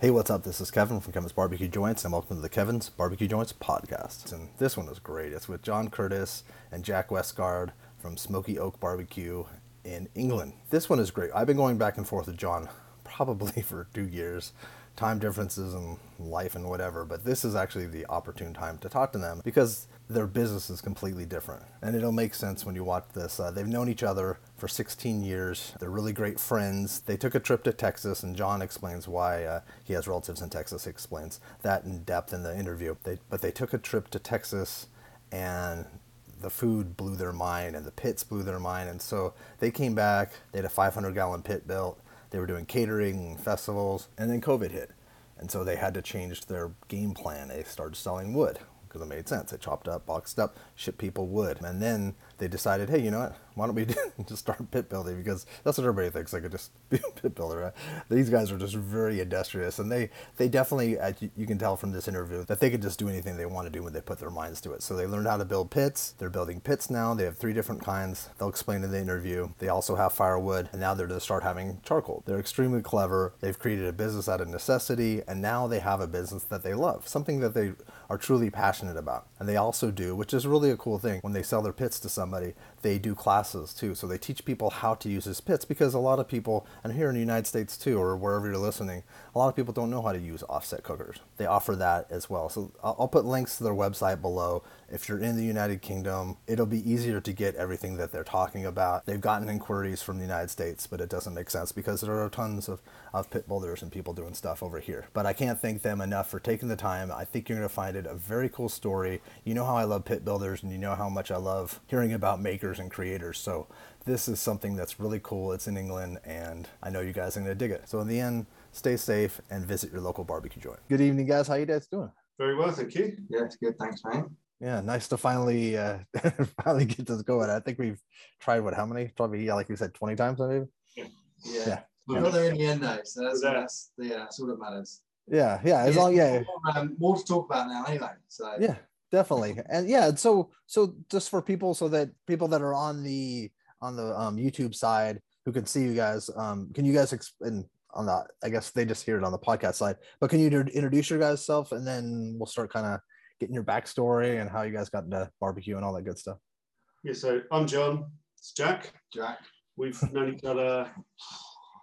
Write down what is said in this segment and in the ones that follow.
Hey, what's up? This is Kevin from Kevin's Barbecue Joints, and welcome to the Kevin's Barbecue Joints podcast. And this one is great. It's with John Curtis and Jack Westgard from Smoky Oak Barbecue in England. This one is great. I've been going back and forth with John probably for two years time differences and life and whatever, but this is actually the opportune time to talk to them because their business is completely different. And it'll make sense when you watch this. Uh, they've known each other for 16 years. They're really great friends. They took a trip to Texas, and John explains why uh, he has relatives in Texas. He explains that in depth in the interview. They, but they took a trip to Texas, and the food blew their mind, and the pits blew their mind. And so they came back. They had a 500 gallon pit built they were doing catering, festivals, and then COVID hit. And so they had to change their game plan. They started selling wood because it made sense. They chopped up, boxed up, shipped people wood. And then they decided, hey, you know what? Why don't we just start pit building? Because that's what everybody thinks. They could just be a pit builder. Right? These guys are just very industrious, and they they definitely, uh, you can tell from this interview, that they could just do anything they want to do when they put their minds to it. So they learned how to build pits. They're building pits now. They have three different kinds. They'll explain in the interview. They also have firewood, and now they're to start having charcoal. They're extremely clever. They've created a business out of necessity, and now they have a business that they love, something that they are truly passionate about. And they also do, which is really a cool thing, when they sell their pits to somebody, they do classes too. So they teach people how to use these pits because a lot of people, and here in the United States too, or wherever you're listening, a lot of people don't know how to use offset cookers. They offer that as well. So I'll put links to their website below. If you're in the United Kingdom, it'll be easier to get everything that they're talking about. They've gotten inquiries from the United States, but it doesn't make sense because there are tons of, of pit builders and people doing stuff over here. But I can't thank them enough for taking the time. I think you're going to find it a very cool story. You know how I love pit builders and you know how much I love hearing about makers and creators. So this is something that's really cool. It's in England and I know you guys are going to dig it. So in the end, stay safe and visit your local barbecue joint. Good evening, guys. How you guys doing? Very well, thank you. Yeah, it's good. Thanks, mate. Yeah, nice to finally uh, finally get this going. I think we've tried what how many? Probably yeah, like you said, twenty times maybe. Yeah. Yeah. yeah. We got there in the end though, so that's that's yeah, that's all that matters. Yeah, yeah. As yeah, long yeah. More, um, more to talk about now anyway. So yeah, definitely. And yeah, so so just for people so that people that are on the on the um, YouTube side who can see you guys, um, can you guys explain on that? I guess they just hear it on the podcast side, but can you introduce your guys self and then we'll start kind of getting your backstory and how you guys got into barbecue and all that good stuff. Yeah, so I'm John. It's Jack. Jack. We've known each other,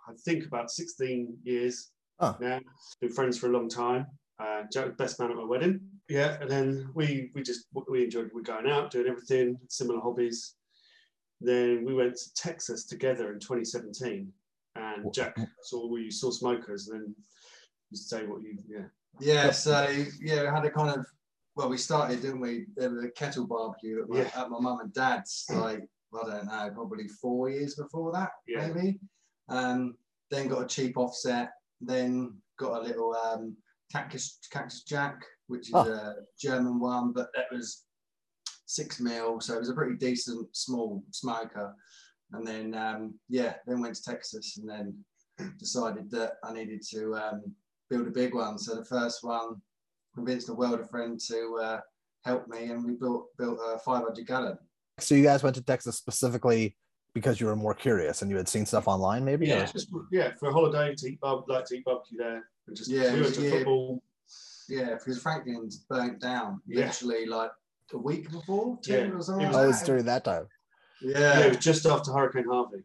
I think, about 16 years oh. now. Been friends for a long time. Uh, Jack was best man at my wedding. Yeah, and then we we just we enjoyed we going out, doing everything, similar hobbies. Then we went to Texas together in 2017, and Jack saw we saw smokers, and then you say what you yeah. Yeah, so yeah, we had a kind of well, we started, didn't we? There was a kettle barbecue at my, yeah. at my mum and dad's, like, I don't know, probably four years before that, yeah. maybe. Um, then got a cheap offset, then got a little um, Cactus, Cactus Jack, which is oh. a German one, but that was six mil, so it was a pretty decent small smoker. And then, um, yeah, then went to Texas and then decided that I needed to um, build a big one. So the first one convinced a welder friend to uh, help me, and we built built a 500 gallon. So you guys went to Texas specifically because you were more curious and you had seen stuff online, maybe? Yeah, just, yeah, for a holiday to eat like to eat barbecue there, and just yeah, we went to yeah, football. Yeah, because Franklin's burnt down literally like a week before, yeah. or something. It was, like was during that time. Yeah. yeah, it was just after Hurricane Harvey.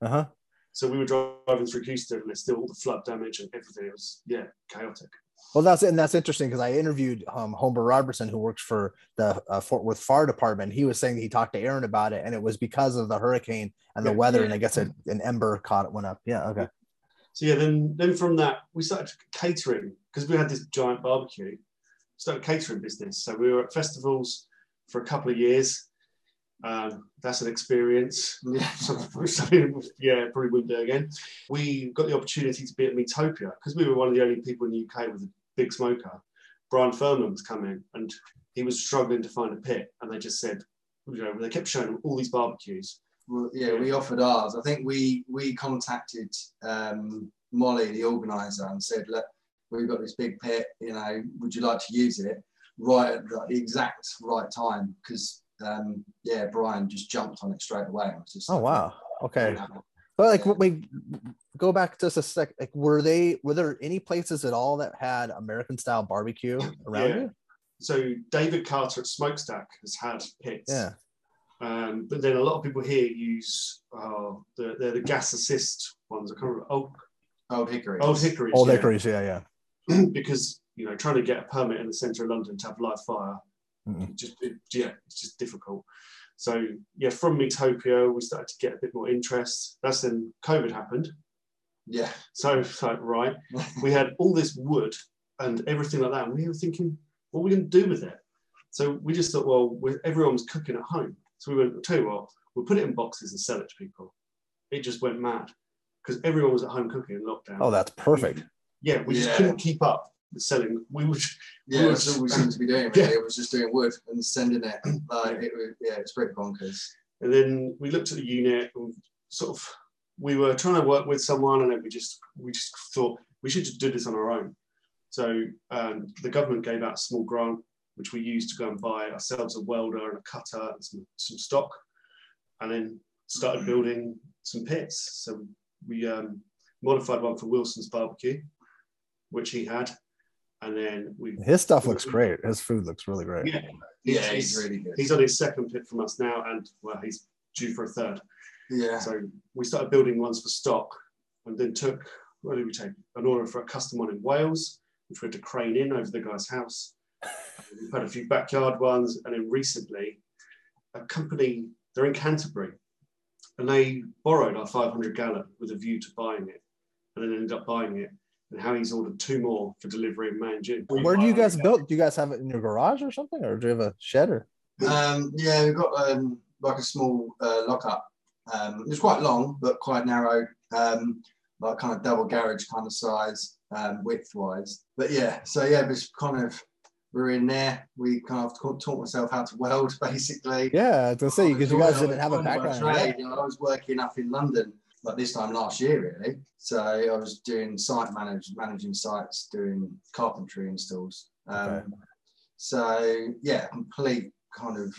Uh huh. So we were driving through Houston, and there's still all the flood damage and everything. It was yeah, chaotic. Well, that's and that's interesting because I interviewed um, Homer Robertson, who works for the uh, Fort Worth Fire Department. He was saying he talked to Aaron about it, and it was because of the hurricane and the yeah, weather, yeah. and I guess a, an ember caught it went up. Yeah, okay. So yeah, then then from that we started catering because we had this giant barbecue. Started catering business, so we were at festivals for a couple of years. Um, that's an experience. Yeah, probably wouldn't do again. We got the opportunity to be at Meatopia because we were one of the only people in the UK with a big smoker. Bryan Furman was coming and he was struggling to find a pit, and they just said, you know, they kept showing him all these barbecues. Well, yeah, we offered ours. I think we we contacted um, Molly, the organizer, and said, look, we've got this big pit. You know, would you like to use it? Right at the exact right time because um, yeah, Brian just jumped on it straight away. Oh wow, okay. But like, yeah. we go back just a sec. Like, were they were there any places at all that had American style barbecue around yeah. you? So David Carter at Smokestak has had pits. Yeah. Um, but then a lot of people here use uh, the they're the gas assist ones. I can't remember. Old, old hickory. Old hickories. Old yeah. hickories. Yeah, yeah. because you know, trying to get a permit in the centre of London to have live fire, mm-hmm. just yeah, it's just difficult. So yeah, from Meatopia, we started to get a bit more interest. That's then COVID happened. Yeah. So it's like right, we had all this wood and everything like that, and we were thinking, what are we going to do with it? So we just thought, well, everyone was cooking at home, so we went, I'll tell you what, we'll put it in boxes and sell it to people. It just went mad because everyone was at home cooking in lockdown. Oh, that's perfect. Yeah, we just couldn't keep up selling. We would. Yeah, that's all we seemed to be doing. Really. Yeah. It was just doing wood and sending it. Like it was, yeah, it's pretty bonkers. And then we looked at the unit and sort of we were trying to work with someone, and then we just we just thought we should just do this on our own. So um, the government gave out a small grant, which we used to go and buy ourselves a welder and a cutter and some, some stock, and then started building some pits. So we um, modified one for Wilson's barbecue, which he had, and then we his stuff looks great. His food looks really great. Yeah, he's, yeah, he's, he's really good. He's on his second pit from us now, and well, he's due for a third. Yeah. So we started building ones for stock, and then took what did we take an order for a custom one in Wales, which we had to crane in over the guy's house. We've had a few backyard ones, and then recently, a company they're in Canterbury, and they borrowed our 500 gallon with a view to buying it, and then ended up buying it and how he's ordered two more for delivery in May and June. Where do you guys build? Do you guys have it in your garage or something, or do you have a shed or? Um, yeah, we've got um, like a small uh, lockup. Um, it's quite long, but quite narrow, um, like kind of double garage kind of size, um, width wise. But yeah, so yeah, it's kind of we're in there. We kind of taught myself how to weld, basically. Yeah, to see because you guys didn't have a background. Trade, you know, I was working up in London like this time last year, really. So I was doing site manage, managing sites, doing carpentry installs. Um, okay. So yeah, complete kind of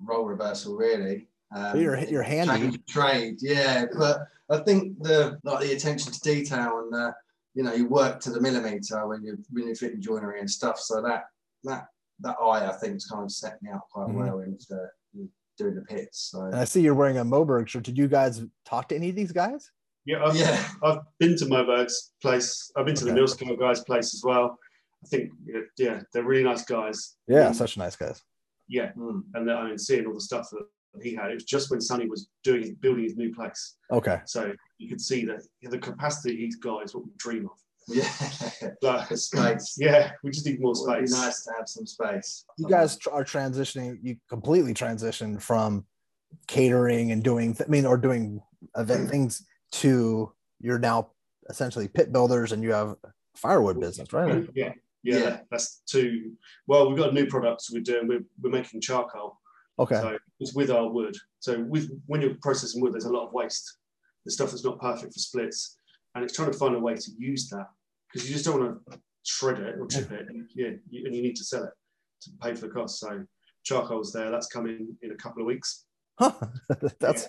role reversal, really. Um, you're you're handy trade, yeah. But I think the like the attention to detail and the, you know you work to the millimeter when you when you're fitting joinery and stuff. So that that that eye I think has kind of set me up quite mm-hmm. well into doing the pits. So. And I see you're wearing a Moberg shirt. Did you guys talk to any of these guys? Yeah, I've, yeah. I've been to Moberg's place. I've been to okay. the Millscale guys' place as well. I think, yeah, they're really nice guys. Yeah, such nice guys. Yeah, mm. and I mean, seeing all the stuff that he had, it was just when Sonny was doing building his new place. Okay. So you could see that the capacity he's got is what we dream of. Yeah, but space. Yeah, we just need more space. It'd be nice to have some space. You guys are transitioning. You completely transitioned from catering and doing. I mean, or doing event things to you're now essentially pit builders and you have firewood business, right? Yeah. Yeah, yeah. that's two. Well, we've got a new product we're doing. We're, we're making charcoal. Okay. So it's with our wood. So with when you're processing wood, there's a lot of waste. The stuff that's not perfect for splits, and it's trying to find a way to use that because you just don't want to shred it or chip it, and, yeah, you, and you need to sell it to pay for the cost. So charcoal's there. That's coming in a couple of weeks. Huh. that's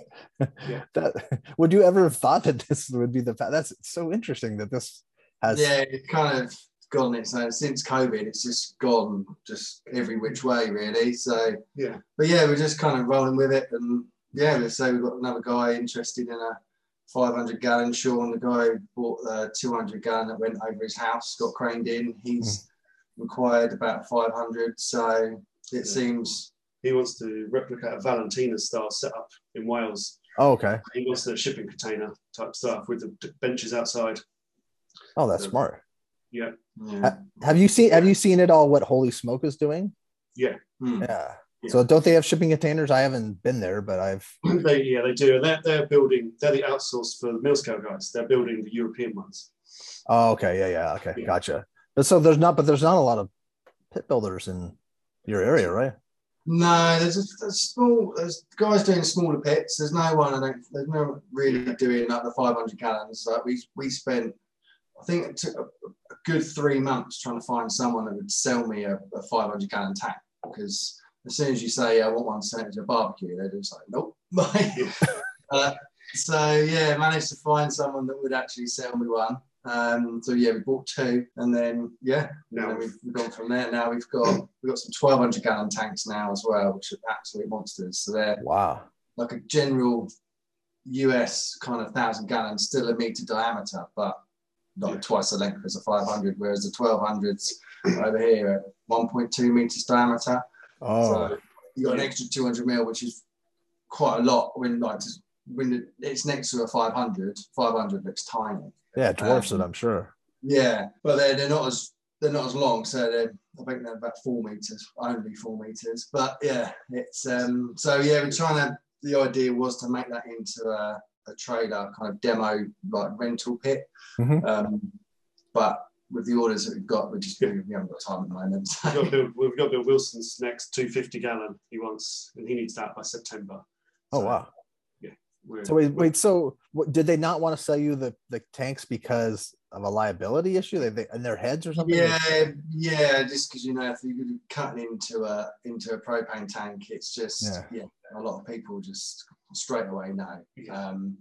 yeah. that. Would you ever have thought that this would be the? That's so interesting that this has. Yeah, it kind of gone its own uh, since COVID. It's just gone just every which way, really. So yeah, but yeah, we're just kind of rolling with it, and yeah, let's say we've got another guy interested in a 500 gallon. Sean, the guy who bought the 200 gallon that went over his house, got craned in. He's mm. required about 500. So it yeah. seems. He wants to replicate a Valentina style setup in Wales. Oh, okay. He wants the shipping container type stuff with the benches outside. Oh, that's so, smart. Yeah. yeah. Have you seen Have you seen it all? What Holy Smoke is doing? Yeah. Hmm. Yeah. Yeah. So don't they have shipping containers? I haven't been there, but I've. they, yeah, they do. They're, they're building. They're the outsource for the Millscale guys. They're building the European ones. Oh, okay. Yeah, yeah. Okay, yeah. gotcha. But so there's not, but there's not a lot of pit builders in your area, right? No, there's a, there's small. There's guys doing smaller pits. There's no one. I don't. There's no really doing like the 500 gallons. So we we spent. I think it took a, a good three months trying to find someone that would sell me a, a 500 gallon tank because as soon as you say I want one sent to a barbecue, they're just like, nope. uh, so yeah, managed to find someone that would actually sell me one. Um, so yeah, we bought two, and then yeah, now we've, we've, gone from there. Now we've got we've got some 1200 gallon tanks now as well, which are absolute monsters. So they're wow, like a general US kind of thousand gallon, still a meter diameter, but like yeah. twice the length as a 500, whereas the 1200s over here are 1.2 meters diameter. Oh. So you got an extra 200 mil, which is quite a lot when like when it's next to a 500. 500 looks tiny. Yeah, dwarfs um, it, I'm sure. Yeah, but they're, they're not as they're not as long, so they're I think they're about four meters, only four meters. But yeah, it's um so yeah, we're trying to. The idea was to make that into a, a trailer kind of demo like rental pit, mm-hmm. um, but with the orders that we've got, we're just we haven't got time at the moment. we've, got Bill, we've got Bill Wilson's next 250 gallon. He wants, and he needs that by September. Oh wow! Yeah. So wait, wait. So what, did they not want to sell you the the tanks because of a liability issue? They, they in their heads or something? Yeah, yeah. Just because you know, if you're cutting into a into a propane tank, it's just yeah. yeah a lot of people just straight away know. Yeah. Um,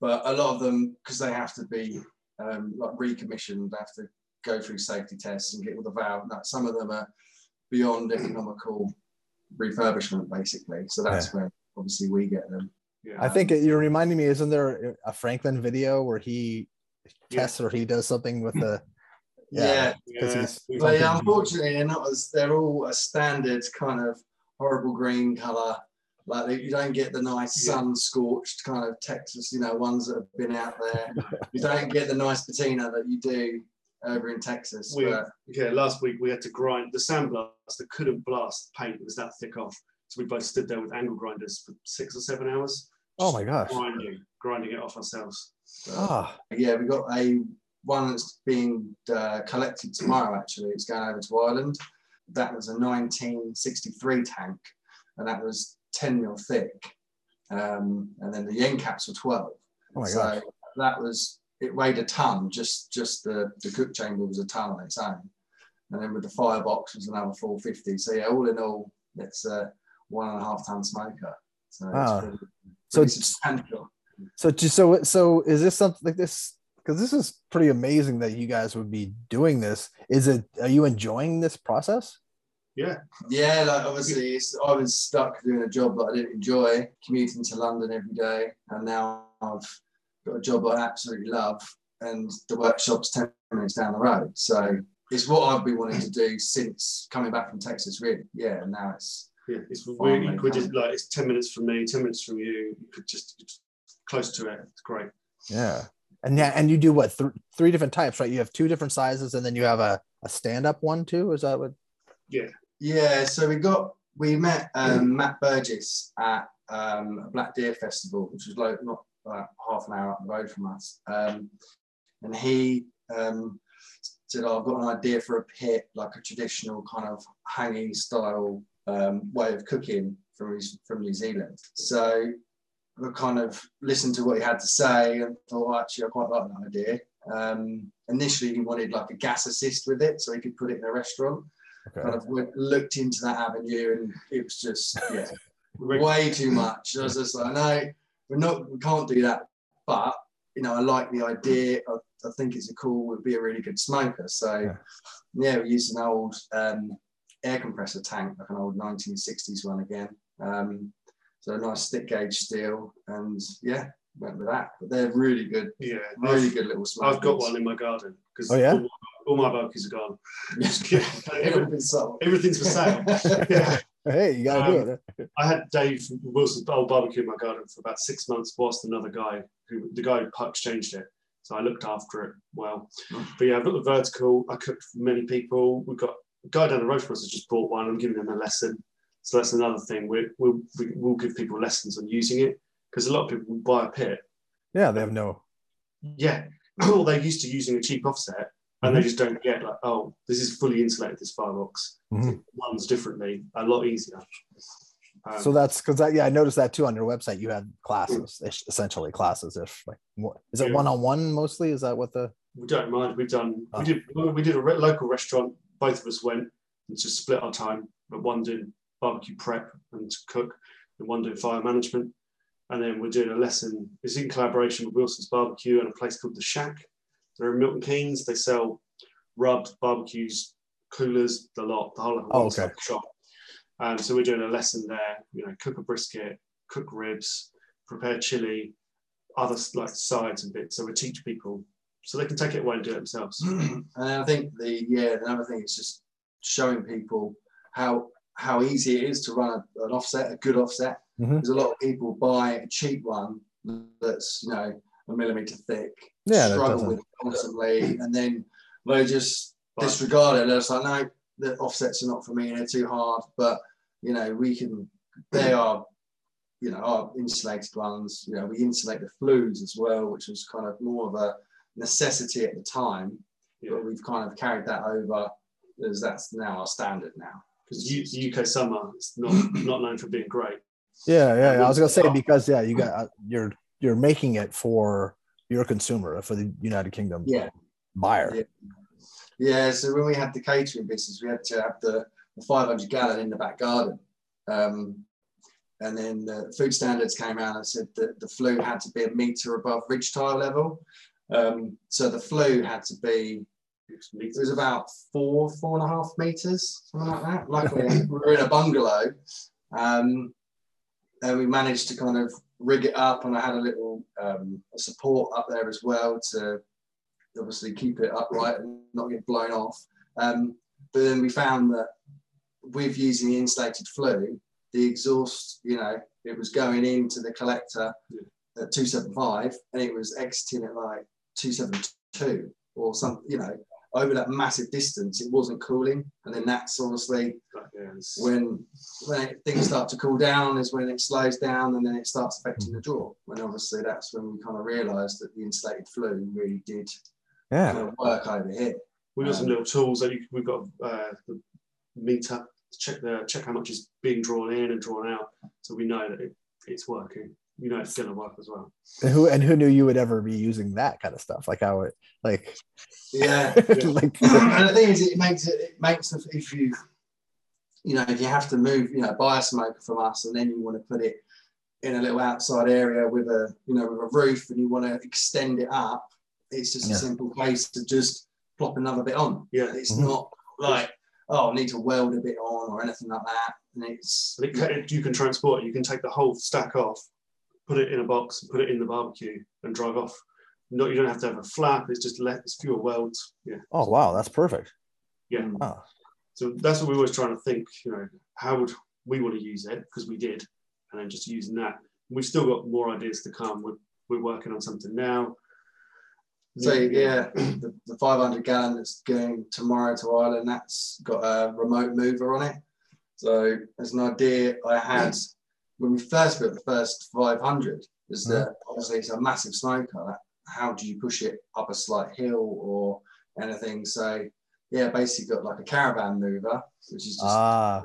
but a lot of them, because they have to be um, like recommissioned, they have to go through safety tests and get all the valve. Now, some of them are beyond economical refurbishment, basically. So that's yeah. where obviously we get them. Yeah. I think you're reminding me, isn't there a Franklin video where he tests yeah. or he does something with the yeah, yeah. but yeah, unfortunately they're not as they're all a standard kind of horrible green color. Like you don't get the nice sun scorched kind of Texas, you know, ones that have been out there. you don't get the nice patina that you do over in Texas. We, but... Yeah, last week we had to grind the sandblaster couldn't blast paint; it was that thick off. So we both stood there with angle grinders for six or seven hours. Oh my gosh! Grinding, grinding it off ourselves. Ah, yeah, we got a one that's being uh, collected tomorrow. Actually, it's going over to Ireland. That was a 1963 tank, and that was 10 mil thick. Um, and then the end caps were 12. Oh my so gosh. that was it weighed a ton. Just just the the cook chamber was a ton on its own, and then with the firebox was another 450. So yeah, all in all, it's a one and a half ton smoker. So ah. pretty, pretty so substantial. So so so is this something like this? Because this is pretty amazing that you guys would be doing this. Is it? Are you enjoying this process? Yeah. Yeah, like obviously, I was stuck doing a job that I didn't enjoy, commuting to London every day, and now I've got a job I absolutely love, and the workshop's 10 minutes down the road. So it's what I've been wanting to do since coming back from Texas, really. Yeah, and now it's. Yeah, it's really, you could just, like, it's 10 minutes from me, 10 minutes from you. You could just, close to it. It's great. Yeah. And yeah, and you do what th- three different types, right? You have two different sizes, and then you have a, a stand up one too. Is that what? Yeah. Yeah. So we got we met um, Matt Burgess at um, a Black Deer Festival, which was like not about half an hour up the road from us. Um, and he um, said, oh, I've got an idea for a pit, like a traditional kind of hanging style um, way of cooking from, from New Zealand. So I kind of listened to what he had to say and thought, actually, I quite like that idea. Um, initially, he wanted like a gas assist with it so he could put it in a restaurant. Okay. Kind of went, looked into that avenue and it was just, yeah, way too much. I was just like, no, we're not, we can't do that. But you know, I like the idea. I, I think it's a cool, would be a really good smoker. So yeah, yeah we used an old um, air compressor tank, like an old 1960s one again. Um, so a nice stick gauge steel, and yeah, went with that. But they're really good. Yeah, really I've, good little smokers. I've got one in my garden because oh, yeah? all, all my Bokies are gone. everything's, everything's for sale. yeah. Hey, you gotta um, do it. I had Dave Wilson's old barbecue in my garden for about six months, whilst another guy who the guy who exchanged it. So I looked after it well. But yeah, I've got the vertical. I cooked for many people. We've got a guy down the road from us has just bought one. I'm giving him a lesson. So that's another thing. We, we'll, we'll give people lessons on using it because a lot of people buy a pit. Yeah, they have no. Yeah, or they're used to using a cheap offset and they mm-hmm. just don't get like, oh, this is fully insulated. This firebox mm-hmm. runs differently, a lot easier. Um, so that's because yeah, I noticed that too on your website. You had classes, essentially classes. If like, is it one on one mostly? Is that what the? We don't mind. We've done. Oh. We did. We did a local restaurant. Both of us went and just split our time. But one doing barbecue prep and cook, and one doing fire management. And then we're doing a lesson. It's in collaboration with Wilson's Barbecue and a place called The Shack. They're in Milton Keynes. They sell rubs, barbecues, coolers, the lot, the whole oh, okay. shop. Um, so we're doing a lesson there. You know, cook a brisket, cook ribs, prepare chili, other like sides and bits. So we teach people so they can take it away and do it themselves. and I think the yeah another thing is just showing people how how easy it is to run a, an offset, a good offset. Mm-hmm. There's a lot of people buy a cheap one that's you know a millimeter thick, yeah, struggle with it constantly, and then they just disregard it. They're just like, no, the offsets are not for me, they're too hard. But you know, we can. They are, you know, our insulated ones. You know, we insulate the flues as well, which was kind of more of a necessity at the time. Yeah. But we've kind of carried that over as that's now our standard now. Because the UK summer is not not known for being great. Yeah, yeah. yeah. I was gonna say because yeah, you got uh, you're you're making it for your consumer for the United Kingdom yeah. buyer. Yeah. yeah. So when we had the catering business, we had to have the, the 500 gallon in the back garden. Um, and then the food standards came out and said that the flue had to be a meter above ridge tile level. Um, so the flue had to be it was about four, four and a half meters, something like that. Luckily, we were in a bungalow, um, and we managed to kind of rig it up, and I had a little um, support up there as well to obviously keep it upright and not get blown off. Um, but then we found that with using the insulated flue, the exhaust, you know, it was going into the collector at 275 and it was exiting at like 272 or some, you know, over that massive distance, it wasn't cooling. And then that's obviously yes. when when it, things start to cool down is when it slows down and then it starts affecting the draw. When obviously that's when we kind of realised that the insulated flue really did yeah. kind of work over here. We've got um, some little tools that you, we've got uh, the meter to check the check how much is being drawn in and drawn out, so we know that it, it's working you know it's gonna work as well. And who and who knew you would ever be using that kind of stuff? Like how it like yeah. like and the thing is it makes it it makes if you you know if you have to move you know buy a smoker from us and then you want to put it in a little outside area with a you know with a roof and you want to extend it up it's just yeah. a simple case to just plop another bit on yeah it's mm-hmm. not like oh I need to weld a bit on or anything like that and it's it, you can transport it you can take the whole stack off put it in a box, and put it in the barbecue, and drive off. No, you don't have to have a flap. It's just let it's fewer welds. Yeah. Oh wow, that's perfect. Yeah. Wow. So that's what we were always trying to think. You know, how would we want to use it? Because we did, and then just using that. We've still got more ideas to come. We're, we're working on something now. So yeah, the, the 500 gallon that's going tomorrow to Ireland, that's got a remote mover on it. So as an idea I had when we first built the first 500 is that mm-hmm. obviously it's a massive smoker. How do you push it up a slight hill or anything? So yeah, basically got like a caravan mover, which is just ah.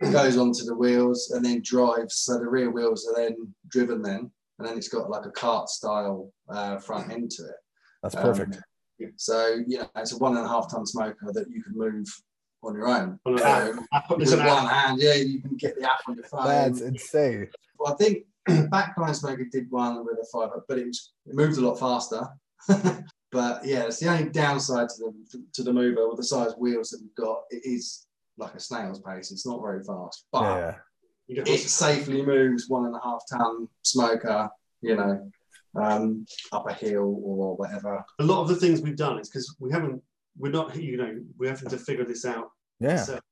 goes onto the wheels and then drives. So the rear wheels are then driven then, and then it's got like a cart style uh, front end to it. That's perfect. Um, so you know, it's a one and a half ton smoker that you can move on your own. On um, with one hand, yeah, you can get the app on your phone. That's insane. Well, I think Backline Smoker did one with a five, but it was it moved a lot faster. but yeah, it's the only downside to the to the mover with the size wheels that we've got. It is like a snail's pace. It's not very fast, but yeah. it safely moves one and a half ton smoker. You know, um, up a hill or whatever. A lot of the things we've done is because we haven't we're not, you know, we're having to figure this out. Yeah. Ourselves.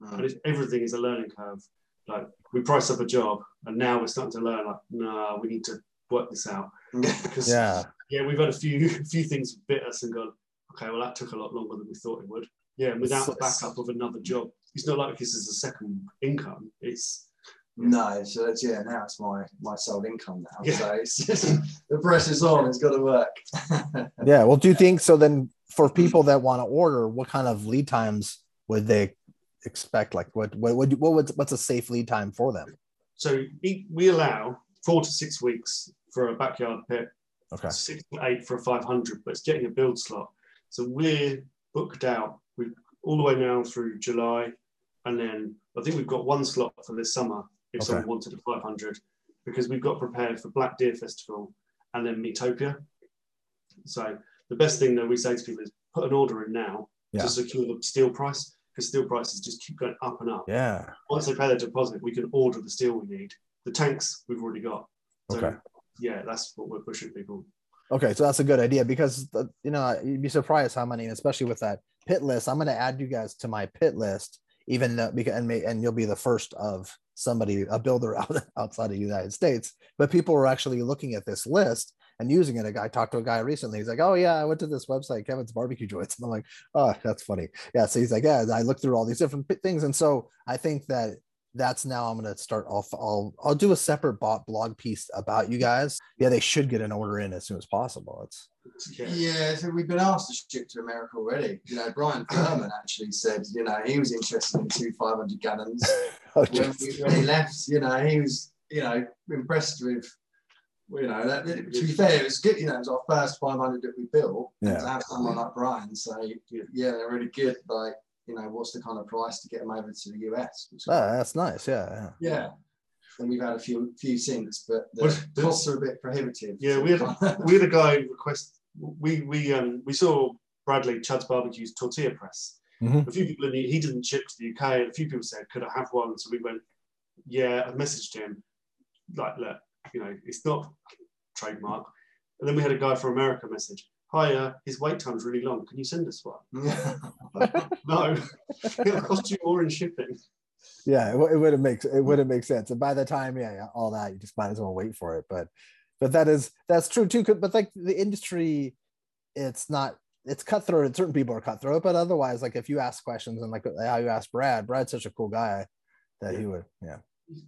And everything is a learning curve. Like we price up a job, and now we're starting to learn. Like, no, nah, we need to work this out. because yeah, yeah, we've had a few few things bit us and gone. Okay, well that took a lot longer than we thought it would. Yeah, without the backup of another job, it's not like this is a second income. It's no, so that's yeah. Now it's my my sole income now. Yeah. So it's just, the pressure's on. It's got to work. yeah. Well, do you think so? Then for people that want to order, what kind of lead times would they expect? Like what what what, what what's a safe lead time for them? So we allow four to six weeks for a backyard pit. Okay. Six to eight for a 500, but it's getting a build slot. So we're booked out. We all the way now through July, and then I think we've got one slot for this summer if okay. someone wanted a 500 because we've got prepared for Black Deer Festival and then Meatopia. So the best thing that we say to people is put an order in now Yeah. to secure the steel price because steel prices just keep going up and up. Yeah. Once they pay their deposit, we can order the steel we need. The tanks we've already got. So, Okay. Yeah, that's what we're pushing people. Okay, so that's a good idea because uh, you know you'd be surprised how many, especially with that pit list. I'm going to add you guys to my pit list, even though, because and, may, and you'll be the first of somebody a builder out, outside of the United States. But people are actually looking at this list and using it. A guy talked to a guy recently. He's like, "Oh yeah, I went to this website, Kevin's Barbecue Joints," and I'm like, "Oh, that's funny." Yeah, so he's like, "Yeah, I looked through all these different things," and so I think that that's now I'm gonna start off. I'll I'll do a separate bot blog piece about you guys. Yeah, they should get an order in as soon as possible. It's Yeah. So we've been asked to ship to America already. You know, Bryan Furman actually said, you know, he was interested in two 500 gallons. oh, when, we, when he left, you know, he was, you know, impressed with, you know, that, to be fair, it was good. You know, it was our first 500 that we built. Yeah. To have someone like Brian say, yeah, they're really good. Like, you know, what's the kind of price to get them over to the US? Oh, Ah, that's nice. Yeah, yeah. yeah. And we've had a few few since, but the Well, the- costs are a bit prohibitive. Yeah, we had we had a guy request. We we um we saw Bradley Chud's Barbecue's tortilla press. Mhm. A few people in the, he didn't ship to the UK, and a few people said, "Could I have one?" So we went, "Yeah." I messaged him, like, "Look, you know, it's not trademark." And then we had a guy from America message, "Hi, uh, his wait time's really long. Can you send us one?" no, it'll cost you more in shipping. yeah, it, it wouldn't make it wouldn't make sense. And by the time, yeah, yeah, all that, you just might as well wait for it. But but that is that's true too. But like the industry, it's not it's cutthroat. and Certain people are cutthroat, but otherwise, like if you ask questions and like how you ask Brad, Brad's such a cool guy that he would, yeah,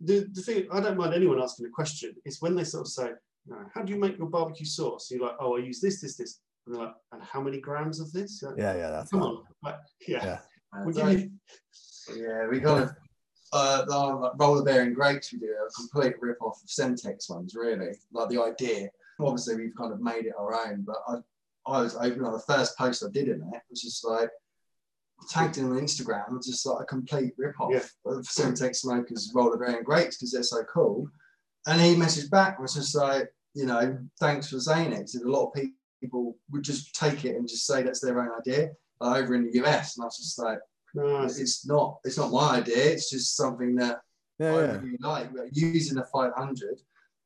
the, the thing I don't mind anyone asking a question is when they sort of say, you "How do you make your barbecue sauce?" You're like, "Oh, I use this, this, this," and they're like, "And how many grams of this?" Like, yeah, yeah. That's Come not- on, like, yeah. Yeah. We'll Right. you- Yeah, we kind of uh, the like, roller bearing grates we do are a complete rip off of Semtex ones, really. Like the idea. Obviously, we've kind of made it our own, but I, I was open on the first post I did in it was just like tagged in on Instagram, it's just like a complete rip off Yeah. of Semtex smokers roller bearing grates because they're so cool. And he messaged back and was just like, you know, thanks for saying it. He said a lot of people would just take it and just say that's their own idea uh, over in the US. And I was just like, No, it's, it's not it's not my idea. It's just something that yeah, I yeah. really like. Using the 500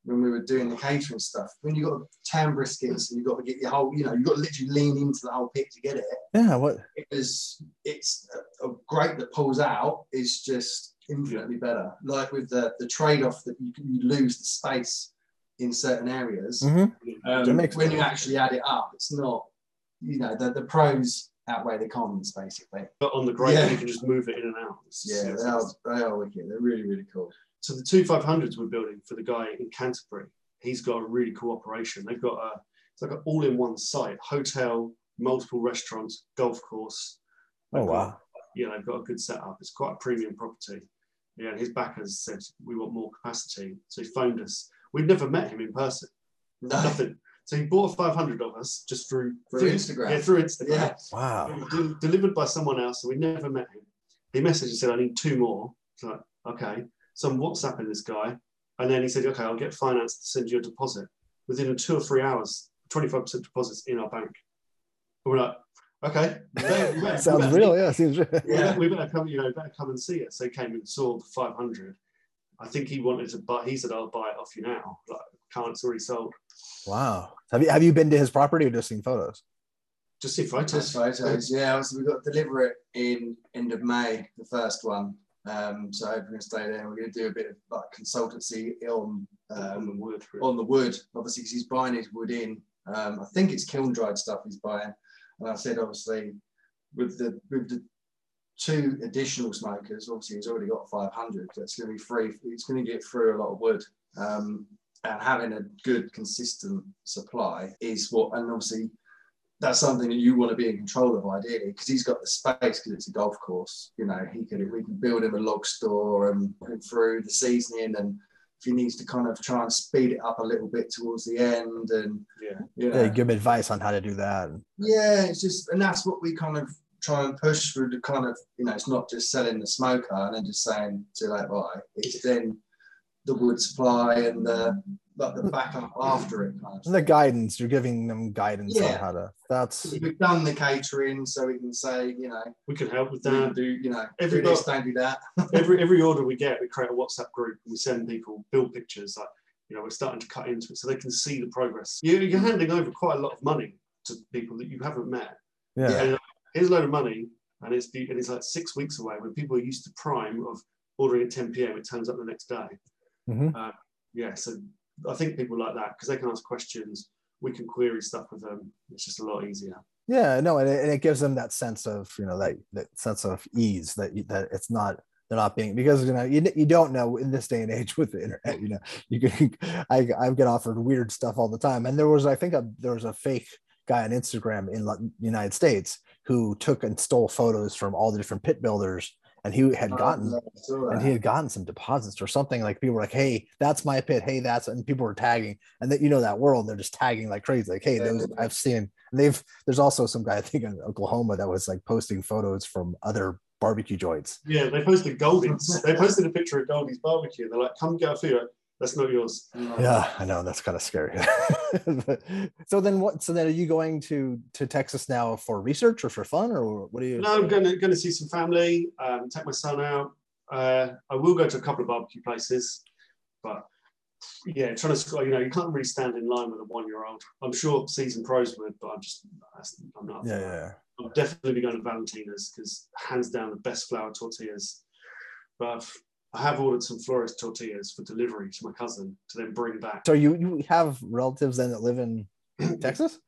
when we were doing the catering stuff. When you got ten briskets and you got to get your whole, you know, you got to literally lean into the whole pit to get it. yeah. What? Because it's a, a grate that pulls out is just infinitely better. Like with the the trade off that you, you lose the space in certain areas. Mhm. Um, That makes when you actually add it up, it's not. You know, the, the pros outweigh the cons, basically. but on the grate, Yeah. you can just move it in and out. It's- Yeah, it's- they are, they are wicked. They're really, really cool. So the two 500s we're building for the guy in Canterbury, he's got a really cool operation. They've got a it's like an all-in-one site, hotel, multiple restaurants, golf course. Oh They've got- wow. yeah, they've got a good setup. It's quite a premium property. Yeah, and his backers said we want more capacity, so he phoned us. We'd never met him in person, No, nothing. So he bought a 500 of us just through Through Instagram. Yeah, through Instagram. Yeah. Wow. It de- delivered by someone else, so we never met him. He messaged and said, "I need two more." It's like, okay. So I'm WhatsApping this guy, and then he said, "Okay, I'll get finance to send you a deposit." Within two or three hours, 25% deposits in our bank. And we're like, "Okay, better- better- Sounds better- real. Yeah, seems real. we Yeah. better, we better come, you know, better come and see it. So he came and saw the 500. I think he wanted to buy. He said, "I'll buy it off you now." Like, can't. It's already sold. Wow. Have you have you been to his property or just seen photos? Just see photos. just photos. Yeah, so we've got to deliver it in end of May, the first one. Um, so we're going to stay there. We're going to do a bit of like consultancy on on the um, wood. on the wood, obviously, because he's buying his wood in. Um, I think it's kiln dried stuff he's buying. And I said, obviously, with the with the two additional smokers, obviously he's already got 500. That's going to be free. It's going to get through a lot of wood. Um, and having a good, consistent supply is what, and obviously that's something that you want to be in control of ideally because he's got the space because it's a golf course. You know, he could we can build him a log store and put him through the seasoning and if he needs to kind of try and speed it up a little bit towards the end and Yeah. you know, Yeah, give him advice on how to do that. yeah, it's just, and that's what we kind of try and push through the kind of, you know, it's not just selling the smoker and then just saying, see you later, bye. It's then the wood supply and the like the backup after it. Kind of the guidance you're giving them guidance yeah. on how to. That's we've done the catering, so we can say you know we can help with that. Do you know every do this, don't do that. every every order we get, we create a WhatsApp group and we send people build pictures like you know we're starting to cut into it so they can see the progress. You, you're handing over quite a lot of money to people that you haven't met. Yeah. And here's a load of money, and it's and it's like six weeks away when people are used to prime of ordering at 10 p.m. It turns up the next day. Mm-hmm. Uh, yeah, so I think people like that because they can ask questions. We can query stuff with them. It's just a lot easier. Yeah, no, and it, and it gives them that sense of you know that that sense of ease that that it's not they're not being because you know you, you don't know in this day and age with the internet you know you can I I get offered weird stuff all the time and there was I think a, there was a fake guy on Instagram in the United States who took and stole photos from all the different pit builders and he had oh, gotten and he had gotten some deposits or something like people were like hey that's my pit. Hey that's and people were tagging. And that you know that world they're just tagging like crazy like hey those i've seen and they've there's also some guy i think in oklahoma that was like posting photos from other barbecue joints. Yeah they posted goldie's they posted a picture of goldie's barbecue. They're like come get a food that's not yours. Yeah, I know that's kind of scary. so then what? So then are you going to to Texas now for research or for fun or what are you? No, I'm going to going to see some family. Um, take my son out. Uh, I will go to a couple of barbecue places, but yeah, trying to you know you can't really stand in line with a one year old. I'm sure seasoned pros would, but I'm just I'm not. Yeah, yeah. I'll definitely be going to Valentina's because hands down the best flour tortillas. But I have ordered some Flores tortillas for delivery to my cousin to then bring back. So you you have relatives then that live in Texas?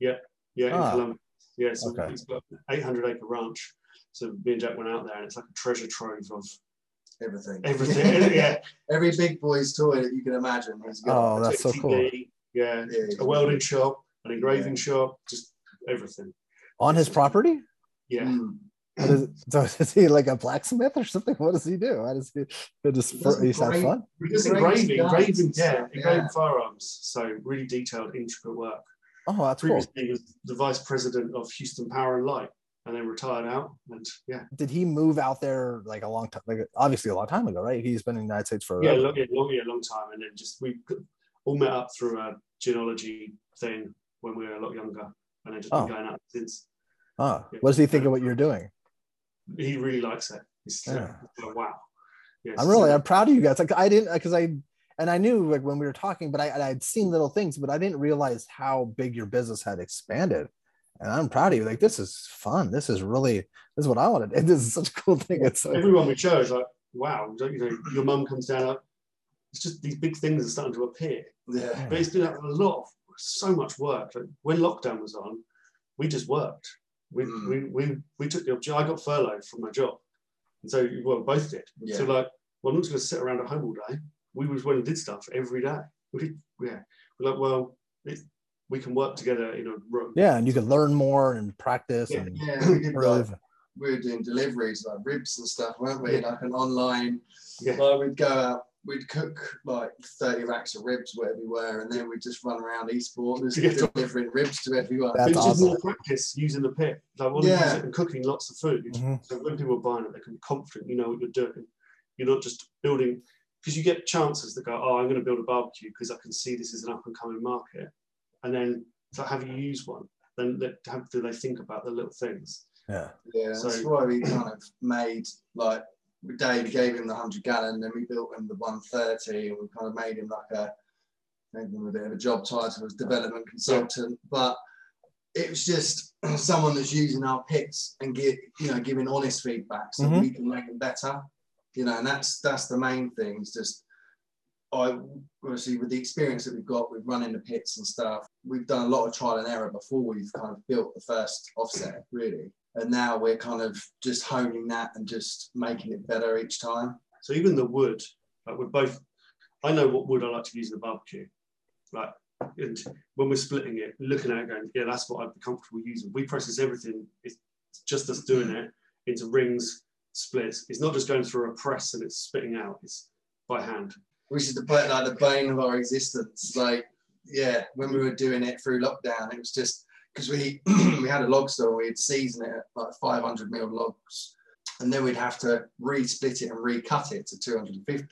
Yeah, yeah, ah. in Columbus. Yeah, so okay. he's got an 800 acre ranch. So me and Jack went out there, and it's like a treasure trove of everything. Everything, yeah. Every big boy's toy that you can imagine. He's got. Oh, that's so cool. Yeah, yeah a welding shop, an engraving yeah. shop, just everything. On his property? Yeah. Mm. Is, so is he like a blacksmith or something? What does he do? How does he, he just he he's have fun? He does engraving, engraving, yeah, engraving yeah. firearms. So really detailed, intricate work. Oh, that's Previously, cool. he was the vice president of Houston Power and Light, and then retired out. And yeah, did he move out there like a long time? Like obviously a long time ago, right? He's been in the United States for yeah, long, yeah, long, yeah, long time. And then just we all met up through a genealogy thing when we were a lot younger, and then just oh. been going out since. Ah, yeah. what does he think of what you're doing? He really likes it. He's yeah. like, wow. Yes. I'm really I'm proud of you guys. Like I didn't because I and I knew like when we were talking, but I I'd seen little things, but I didn't realize how big your business had expanded. And I'm proud of you. Like this is fun. This is really this is what I wanted. And this is such a cool thing. It's so everyone we chose like wow. You know, your mum comes down. Like, it's just these big things are starting to appear. Yeah. But it's been a lot of so much work. Like when lockdown was on, we just worked. We, mm. we, we, we took the opportunity. I got furloughed from my job. And so, well, both did. Yeah. So, like, well, I'm not just going to sit around at home all day. We was went and did stuff every day. We did, yeah. We're like, well, it, we can work together in a room. Yeah, and you can learn more and practice. Yeah, and yeah we, did, like, we were doing deliveries like ribs and stuff, weren't we? Yeah. Like an online. Yeah. Like we'd go out we'd cook like 30 racks of ribs wherever we were, and then we'd just run around Eastport and just delivering ribs to everyone. That's it was awesome. more practice using the pit. Like one yeah. and cooking lots of food. Mm-hmm. So when people are buying it, they can be confident you know what you're doing. You're not just building because you get chances that go, oh, I'm going to build a barbecue because I can see this is an up and coming market. And then so have you used one? Then have, do they think about the little things? Yeah. Yeah. So, that's why we kind of made like Dave gave him the 100 gallon, then we built him the 130, and we kind of made him like a, made him a bit of a job title as development consultant. But it was just someone that's using our pits and get, you know, giving honest feedback so mm-hmm. we can make them better. You know, and that's that's the main thing. It's just I obviously with the experience that we've got with running the pits and stuff, we've done a lot of trial and error before we've kind of built the first offset, really and now we're kind of just honing that and just making it better each time. So even the wood, like we're both, I know what wood I like to use in the barbecue. right? and when we're splitting it, looking at it, going, yeah, that's what I'd be comfortable using. We process everything. It's just us doing it into rings, splits. It's not just going through a press and it's spitting out. It's by hand. Which is the like the bane of our existence. Like, yeah, when we were doing it through lockdown, it was just because we we had a log store, we'd season it at like 500 mil logs, and then we'd have to re-split it and recut it to 250.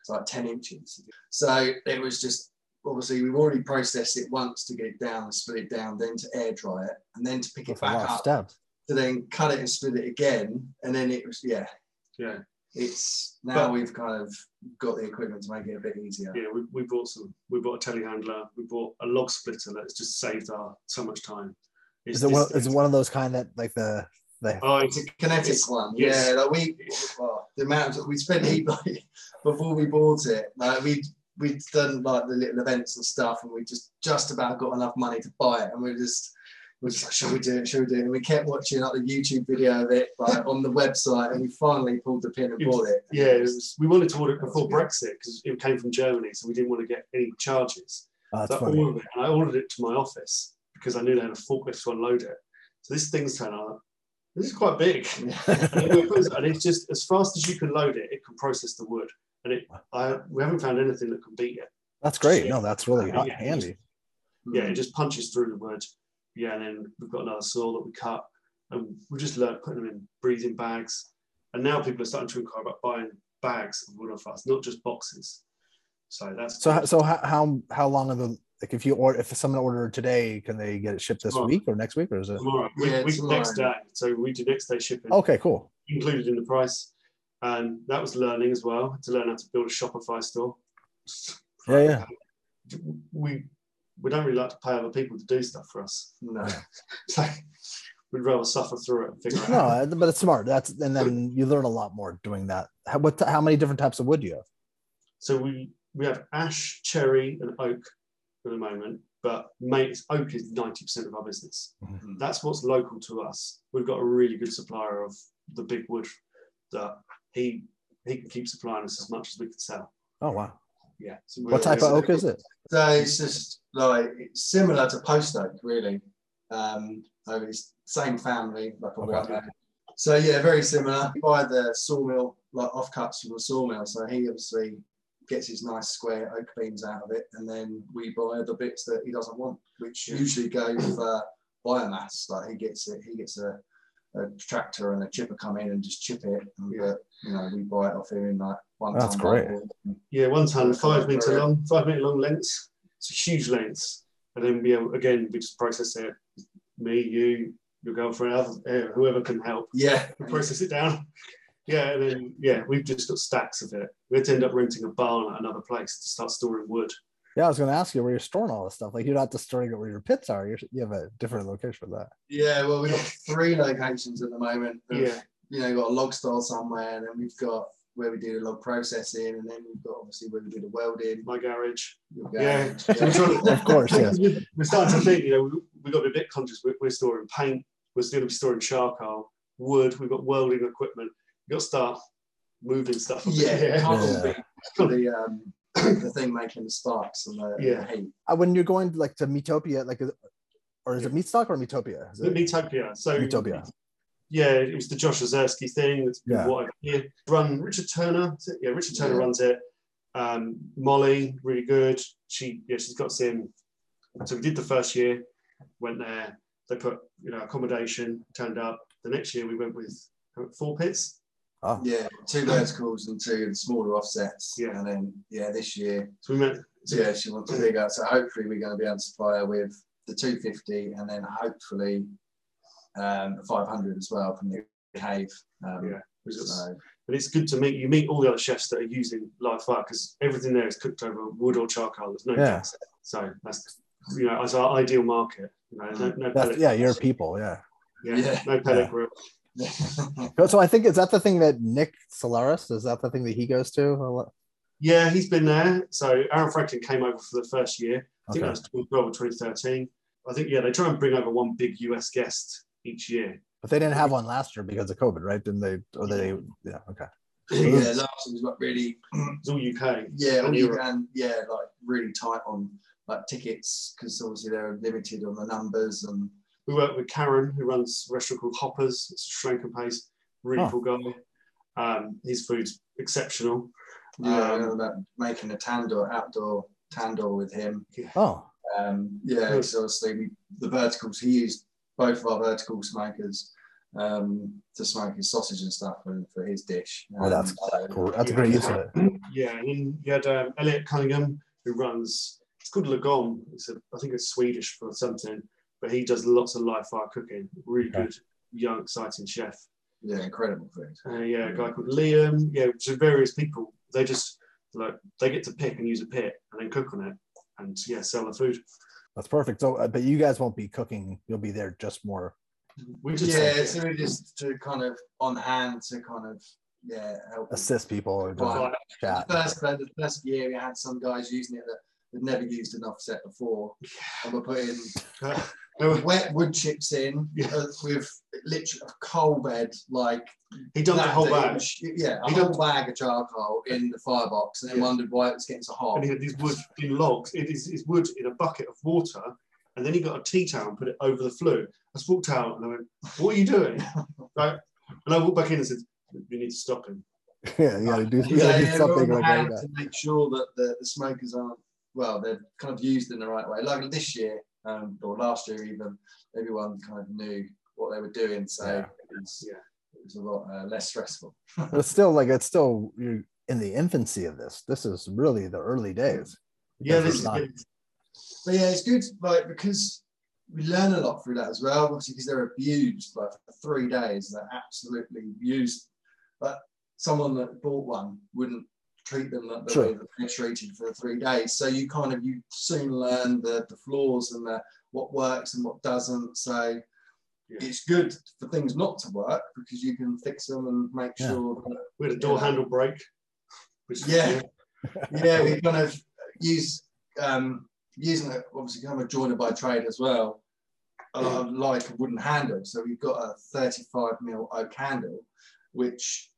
It's like 10 inches. So it was just obviously we've already processed it once to get it down and split it down, then to air dry it, and then to pick it back up steps. to then cut it and split it again, and then it was yeah. Yeah. It's now But- we've kind of got the equipment to make it a bit easier. Yeah, we, we bought some. We bought a telehandler. We bought a log splitter that's just saved our so much time. It's Is it one? Is it one of those kind that like the the? Oh, it's It's a kinetic Yes. one. Yes. Yeah, like we well, the amount of, we spent heat like before we bought it. Like we we'd done like the little events and stuff, and we just just about got enough money to buy it, and we just we just like, shall we do it? Shall we do it? And we kept watching like the YouTube video of it, like on the website, and we finally pulled the pin and It was- bought it. yeah. It was, we wanted to order it before Brexit because it came from Germany, so we didn't want to get any charges. Oh, that's So I funny. ordered it, and I ordered it to my office because I knew they had a forklift to unload it. So this thing's turned out. This is quite big. and it's just as fast as you can load it, it can process the wood. And it, I, we haven't found anything that can beat it. That's great. No, that's really yeah. handy. Yeah, it just punches through the wood. Yeah, and then we've got another saw that we cut, and we just learned putting them in breathing bags. And now people are starting to inquire about buying bags of wood off us, not just boxes. So that's So, so how how how long are the like if you order if someone ordered today, can they get it shipped this Tomorrow. week or next week or is it? tomorrow. We, Yeah, we tomorrow. next day. So we do next day shipping. Okay, cool. included in the price. And that was learning as well to learn how to build a Shopify store. Yeah, yeah. We we don't really like to pay other people to do stuff for us. No. So we'd rather suffer through it and figure it out. No, but it's smart. That's and then you learn a lot more doing that. How, what how many different types of wood do you have? So we we have ash, cherry, and oak at the moment, but mate, oak is ninety percent of our business. Mhm. That's what's local to us. We've got a really good supplier of the big wood that he he can keep supplying us as much as we can sell. Oh wow. Yeah. So What type of oak is it? So it's just like it's similar to post oak, really. Um, so it's same family, like Okay. So yeah, very similar. We buy the sawmill, like offcuts from the sawmill. So he obviously gets his nice square oak beams out of it, and then we buy the bits that he doesn't want, which usually go for biomass. Like he gets it, he gets a, a tractor and a chipper come in and just chip it, and Yeah. but, you know we buy it off him in like one. That's ton great. bundle. Yeah, one ton, five meter Brilliant. long, five meter long lengths. It's a huge length. And then we again we just process it. Me, you, your girlfriend, other- eh, whoever can help. Yeah, We process it down. Yeah, and then yeah, we've just got stacks of it. We had to end up renting a barn at another place to start storing wood. Yeah, I was going to ask you where you're storing all this stuff. Like you're not just storing it where your pits are. You're, you have a different location for that. Yeah, well, we've got three locations at the moment. of, Yeah, You know, we've got a log store somewhere, and then we've got where we do the log processing, and then we've got obviously where we do the welding. my garage. your Yeah. garage. So we're to- Of course, yes. We're starting to think, you know, we, we've got to be a bit conscious. We're, we're storing paint, we're still going to be storing charcoal, wood, we've got welding equipment. We've got to start moving stuff. a. Yeah, Yeah. the um, the thing making the sparks and the, Yeah. the heat. Uh, when you're going like to Meatopia, like, or is it Meatstock or Meatopia? Is it Meatopia. So Meatopia? Yeah, it was the Josh Ozersky thing. That's Yeah. what I hear. Run Richard Turner. is? Yeah, Richard Turner Yeah. runs it. Um, Molly, really good. She yeah, she's got some. So we did the first year, went there. They put you know accommodation. Turned up. The next year we went with uh, four pits. Oh, Yeah, two verticals and two smaller offsets. Yeah. and then yeah, this year, So we met. so yeah, she wants bigger. So hopefully we're going to be able to supply her with the 250, and then hopefully um, 500 as well from the cave. Um, Yeah. So But it's good to meet you meet all the other chefs that are using live fire because everything there is cooked over wood or charcoal. There's no Yeah. gas. So that's you know as our ideal market. You know, no, no that's, pellet yeah, your grills. people. Yeah. Yeah, Yeah. no pellet Yeah. grill. So I think is that the thing that Nick Solares is that the thing that he goes to? Yeah, he's been there. So Aaron Franklin came over for the first year. I think Okay. that was 2012 or 2013. I think yeah, they try and bring over one big US guest each year. But they didn't have one last year because of COVID, right? Didn't they? Or they? Yeah. Okay. yeah, last year was like really It's all UK. Yeah, and and, you Europe. can, yeah, like really tight on like tickets because obviously they're limited on the numbers and We work with Karan, who runs a restaurant called Hoppers. It's a Sri Lankan place. Really Oh. cool guy. Um, his food's exceptional. yeah, Um, about making a tandoor outdoor tandoor with him. Oh, Um, yeah, Good. because obviously we, the verticals he used both of our vertical smokers um, to smoke his sausage and stuff for, for his dish. Oh, that's Um, cool. That's a great use of it. Yeah, and then you had um, Elliot Cunningham who runs. It's called Lagom. It's a, I think it's Swedish for something, but he does lots of live fire cooking. Really Okay. good, young, exciting chef. yeah, incredible food. Uh, yeah, a guy called Liam. Yeah, so various people. They just like they get to pick and use a pit and then cook on it and yeah, sell the food. That's perfect. So, uh, but you guys won't be cooking. You'll be there just more. We just Yeah, so we just to kind of on hand to kind of yeah help. assist people or just Right. chat. The first, the first year we had some guys using it that had never used an offset before, and we're putting Uh, wet wood chips in Yeah. uh, with literally a coal bed like he done the that whole bag. huge. Yeah, a He whole done- bag of charcoal in the firebox, and then Yeah. wondered why it was getting so hot. and he had these wood in logs. It is it's wood in a bucket of water, and then he got a tea towel and put it over the flue. I just walked out and I went, "What are you doing?" right, and I walked back in and said, "You need to stop him." yeah, you gotta do, you Yeah, gotta do something like that. to make sure that the, the smokers aren't well, they're kind of used in the right way. Like this year, um, or last year even, everyone kind of knew what they were doing, so Yeah. it, was, Yeah. it was a lot uh, less stressful. But it's still like it's still you're in the infancy of this. This is really the early days. Yeah, this it's is not- good. But yeah, it's good, like because we learn a lot through that as well. Obviously, because they're abused like for three days, they're absolutely abused. But someone that bought one wouldn't treat them the, the way that they're treated for three days. So you kind of you soon learn the the flaws and the what works and what doesn't. So Yeah. it's good for things not to work because you can fix them and make Yeah. sure that We had a door Yeah. handle break. Which Yeah. yeah, we kind of use um, using it obviously kind of a joiner by trade as well, uh, like a wooden handle. So we've got a 35 mil oak handle, which is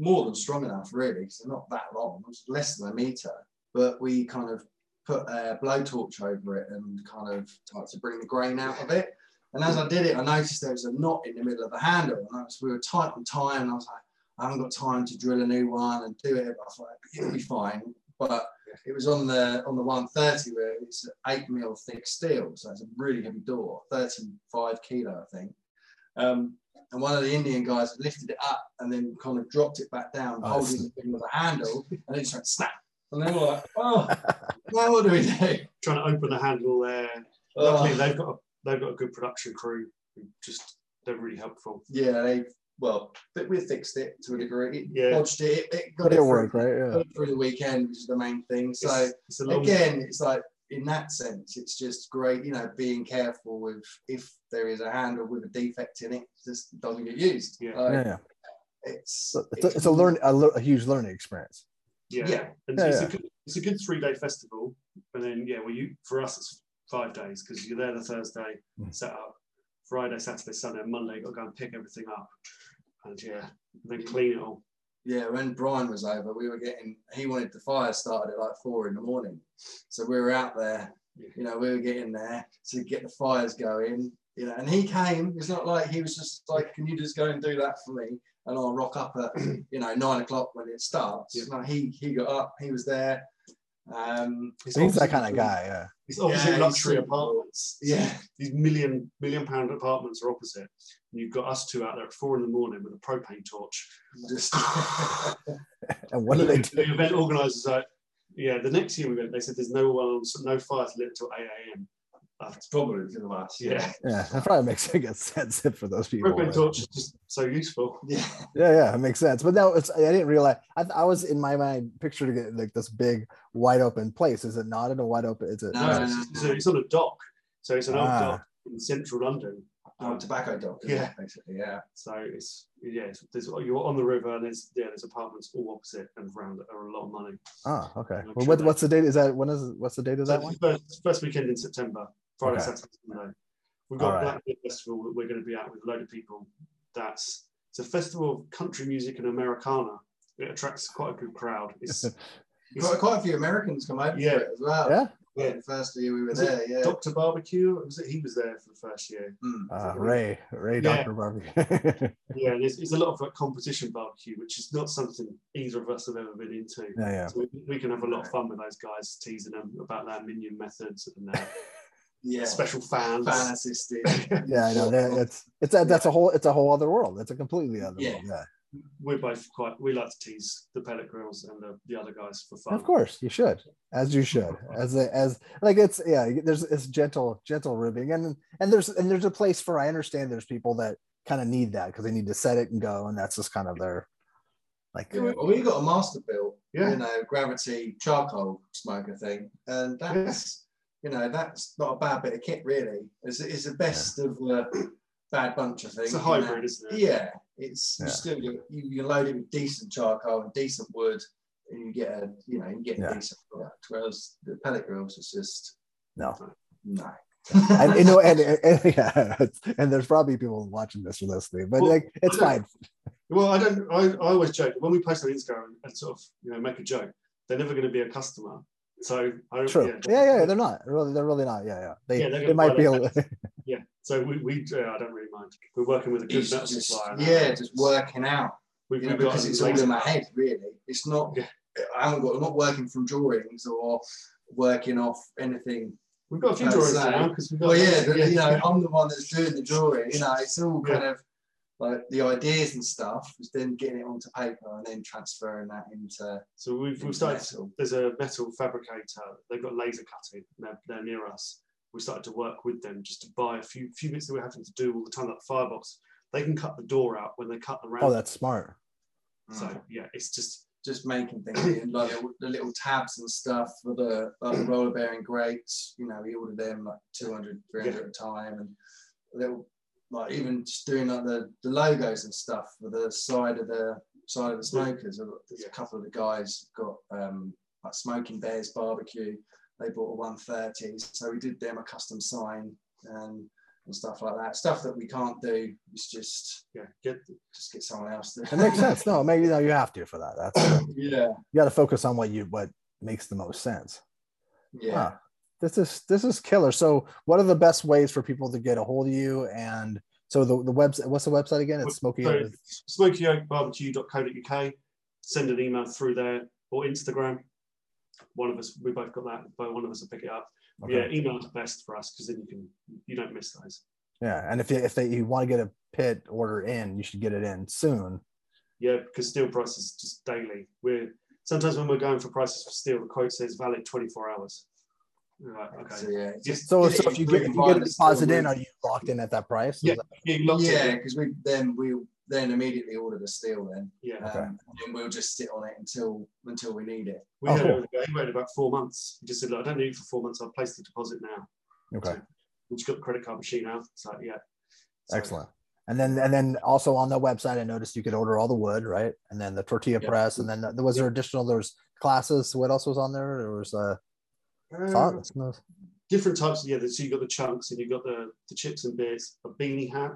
more than strong enough, really. because they're not that long, less than a meter. But we kind of put a blowtorch over it and kind of tried to bring the grain out of it. And as I did it, I noticed there was a knot in the middle of the handle, and I was, we were tight on time. And I was like, I haven't got time to drill a new one and do it. But I like, it'll be fine. But it was on the on the 130 where it's eight mil thick steel, so it's a really heavy door, 35 kilo, I think. Um, and one of the Indian guys lifted it up and then kind of dropped it back down, Oh, holding it's- the thing with a handle, and it just went snap. And then we're like, oh, now what do we do? Trying to open the handle there. Oh, Luckily, they've got a, they've got a good production crew. Who just they're really helpful. yeah, they well, but we fixed it to a degree. It Yeah. bodged it. It, it got But it it through, worked, right? Yeah. through the weekend, which is the main thing. So It's, it's long, again, it's like in that sense, it's just great, you know, being careful with if there is a handle with a defect in it, it just doesn't get used. Yeah. Like, Yeah, yeah. It's So it's, a, it's a learn a, a huge learning experience. yeah. yeah. And Yeah, it's, yeah. A good, it's a good three day festival. And then yeah, well, you for us it's five days because you're there the Thursday, Mm. set up Friday, Saturday, Sunday, and Monday. Got to go and pick everything up, and yeah, then clean it all. Yeah. When Bryan was over, we were getting. He wanted the fire started at like four in the morning, so we were out there. You know, we were getting there to get the fires going. You know, and he came. It's not like he was just like, "Can you just go and do that for me?" And I'll rock up at you know nine o'clock when it starts. Yeah. No, he he got up. He was there. Um, It's He's that kind of guy. Yeah. It's opposite Yeah, luxury super- apartments. yeah. These million million pound apartments are opposite. And you've got us two out there at four in the morning with a propane torch. Just And what do they do? The event organisers are, yeah. The next year we went, they said there's no one, no fires lit until eight a.m. Uh, it's probably because of us. yeah, Yeah, that probably makes good sense for those people. propane but- torch is just so useful. Yeah. Yeah, yeah, it makes sense. But no, it's I didn't realize. I, I was in my mind picturing it like this big wide open place. Is it not in a wide open? Is it? No, No, no, it's, no, it's, no. a- it's on a dock, so it's an old Ah. dock in central London. Oh, Tobacco Dock. isn't Yeah. it, Basically, yeah. So it's yeah, it's, there's, you're on the river and there's yeah, there's apartments all opposite and around that are a lot of money. Ah, okay. Well, sure what, what's the date? Is that when is what's the date of So that one? First, first weekend in September, Friday, Okay. Saturday, Sunday. We've got All right. Black Deer Festival that we're going to be at with a load of people. That's it's a festival of country music and Americana. It attracts quite a good crowd. It's, it's Quite, quite a few Americans come out Yeah. for it as well. Yeah. yeah, The first year we were Was there, yeah. Doctor Barbecue. Was it? He was there for the first year. Mm. Uh, Ray, Ray, Yeah. Doctor Barbecue. Yeah, there's, there's a lot of like, competition barbecue, which is not something either of us have ever been into. yeah, yeah. So we, we can have a lot of fun with those guys, teasing them about their minion methods and their yeah. special fans, fan assisted. yeah, I know that, that's it's a, that's a whole it's a whole other world. It's a completely other Yeah. world. Yeah, We're both quite. We like to tease the pellet grills and the, the other guys for fun. of course you should, as you should, as a, as like it's yeah. There's it's gentle gentle ribbing and and there's and there's a place for I understand there's people that kind of need that because they need to set it and go and that's just kind of their like Yeah, well, we got a master built, Yeah. you know, gravity charcoal smoker thing, and that's you know that's not a bad bit of kit really. It's, it's the best of the bad bunch, I think. It's a you know. hybrid, isn't it? Yeah, it's Yeah. you still you, you load it with decent charcoal and decent wood, and you get a you know you get a decent product. Whereas the pellet grills is just no no. and you know and, and, and- yeah and there's probably people watching this or listening but Well, like it's fine Well, I don't. I, I always joke when we post on Instagram and sort of you know make a joke. They're never going to be a customer. So I true Yeah, yeah yeah, they're not really they're really not yeah yeah they, Yeah, they're they gonna might be a, yeah. So we, we uh, I don't really mind. We're working with a good It's metal just, supplier. now. yeah, just working out. We've, you know, we've got because a it's all in my head, really. It's not. Yeah. I haven't got. I'm not working from drawings or working off anything. We've got a few drawings say. now because we've got. Well, yeah, but, you know, I'm the one that's doing the drawing. You know, it's all Yeah. kind of like the ideas and stuff. Is then getting it onto paper and then transferring that into. So we've, into we've started. metal. There's a metal fabricator. They've got laser cutting. They're, they're near us. We started to work with them just to buy a few few bits that we're having to do all the time, like firebox. They can cut the door out when they cut the round. oh that's smart so Mm. yeah, it's just just making things and like the, the little tabs and stuff for the like the roller bearing grates. You know, we ordered them like 200, 300 at a time, and little like even just doing like the, the logos and stuff for the side of the side of the smokers. There's Yeah. a couple of the guys got um, like Smoking Bears barbecue. They bought a 130, so we did them a custom sign and and stuff like that. Stuff that we can't do. It's just yeah, get just get someone else to. it makes sense no maybe no you have to for that that's yeah, you got to focus on what you what makes the most sense yeah. Huh. This is this is killer so what are the best ways for people to get a hold of you and so the, the website what's the website again it's smoky So, smokyoakbarbecue.co.uk. Send an email through there or Instagram. One of us, we both got that, but one of us will pick it up. Okay. Yeah, email's best for us because then you can you don't miss those. yeah and if you if they, you want to get a pit order in you should get it in soon Yeah, because steel prices just daily. We're sometimes when we're going for prices for steel, the quote says valid 24 hours. We're okay. So yeah, just so, so if you get if you get a deposit in are you locked in at that price Yeah. Yeah, because we then we then immediately order the steel then, Yeah, um, Okay. and then we'll just sit on it until until we need it. we Oh, had cool. waited about four months. He just said, Look, I don't need it for four months. I'll place the deposit now. okay We just got the credit card machine out. So yeah. So, Excellent. And then and then also on the website, I noticed you could order all the wood, right? And then the tortilla Yeah. press, and then there was there additional. There was classes. What else was on there? There was uh, uh, sauce. No. different types. Of yeah, so you got the chunks and you've got the, the chips and bits, a beanie hat.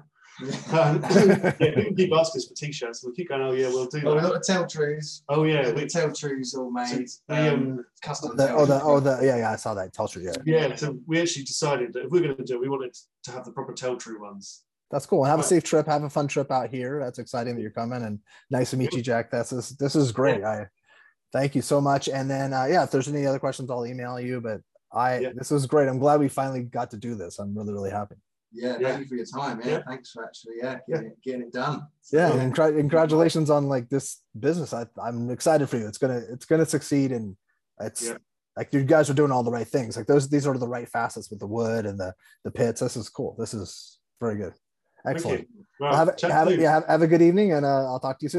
Um, yeah, people keep asking us for t-shirts, and we keep going, "Oh yeah, we'll do Well, we that." got the tail trees. Oh yeah, the we, tail trees all made. the, Um, um, custom. The, oh the oh the yeah yeah I saw that Telstra yeah yeah. So we actually decided that if we are going to do it, we wanted to have the proper tell true ones. that's cool. Have a safe trip. Have a fun trip out here. That's exciting that you're coming and nice to meet you, Jack. This is this is great. I thank you so much. And then uh, yeah, if there's any other questions, I'll email you. But I Yeah. this was great. I'm glad we finally got to do this. I'm really really happy. Yeah, Yeah. thank you for your time. Yeah, Yeah. thanks for actually yeah getting, It, getting it done. yeah, Yeah. and congr- congratulations on like this business I, i'm excited for you it's gonna it's gonna succeed and it's Yeah. like you guys are doing all the right things like those these are the right facets with the wood and the the pits this is cool this is very good Thank excellent you. well, have, a- have, a- yeah, have, have a good evening and uh, i'll talk to you soon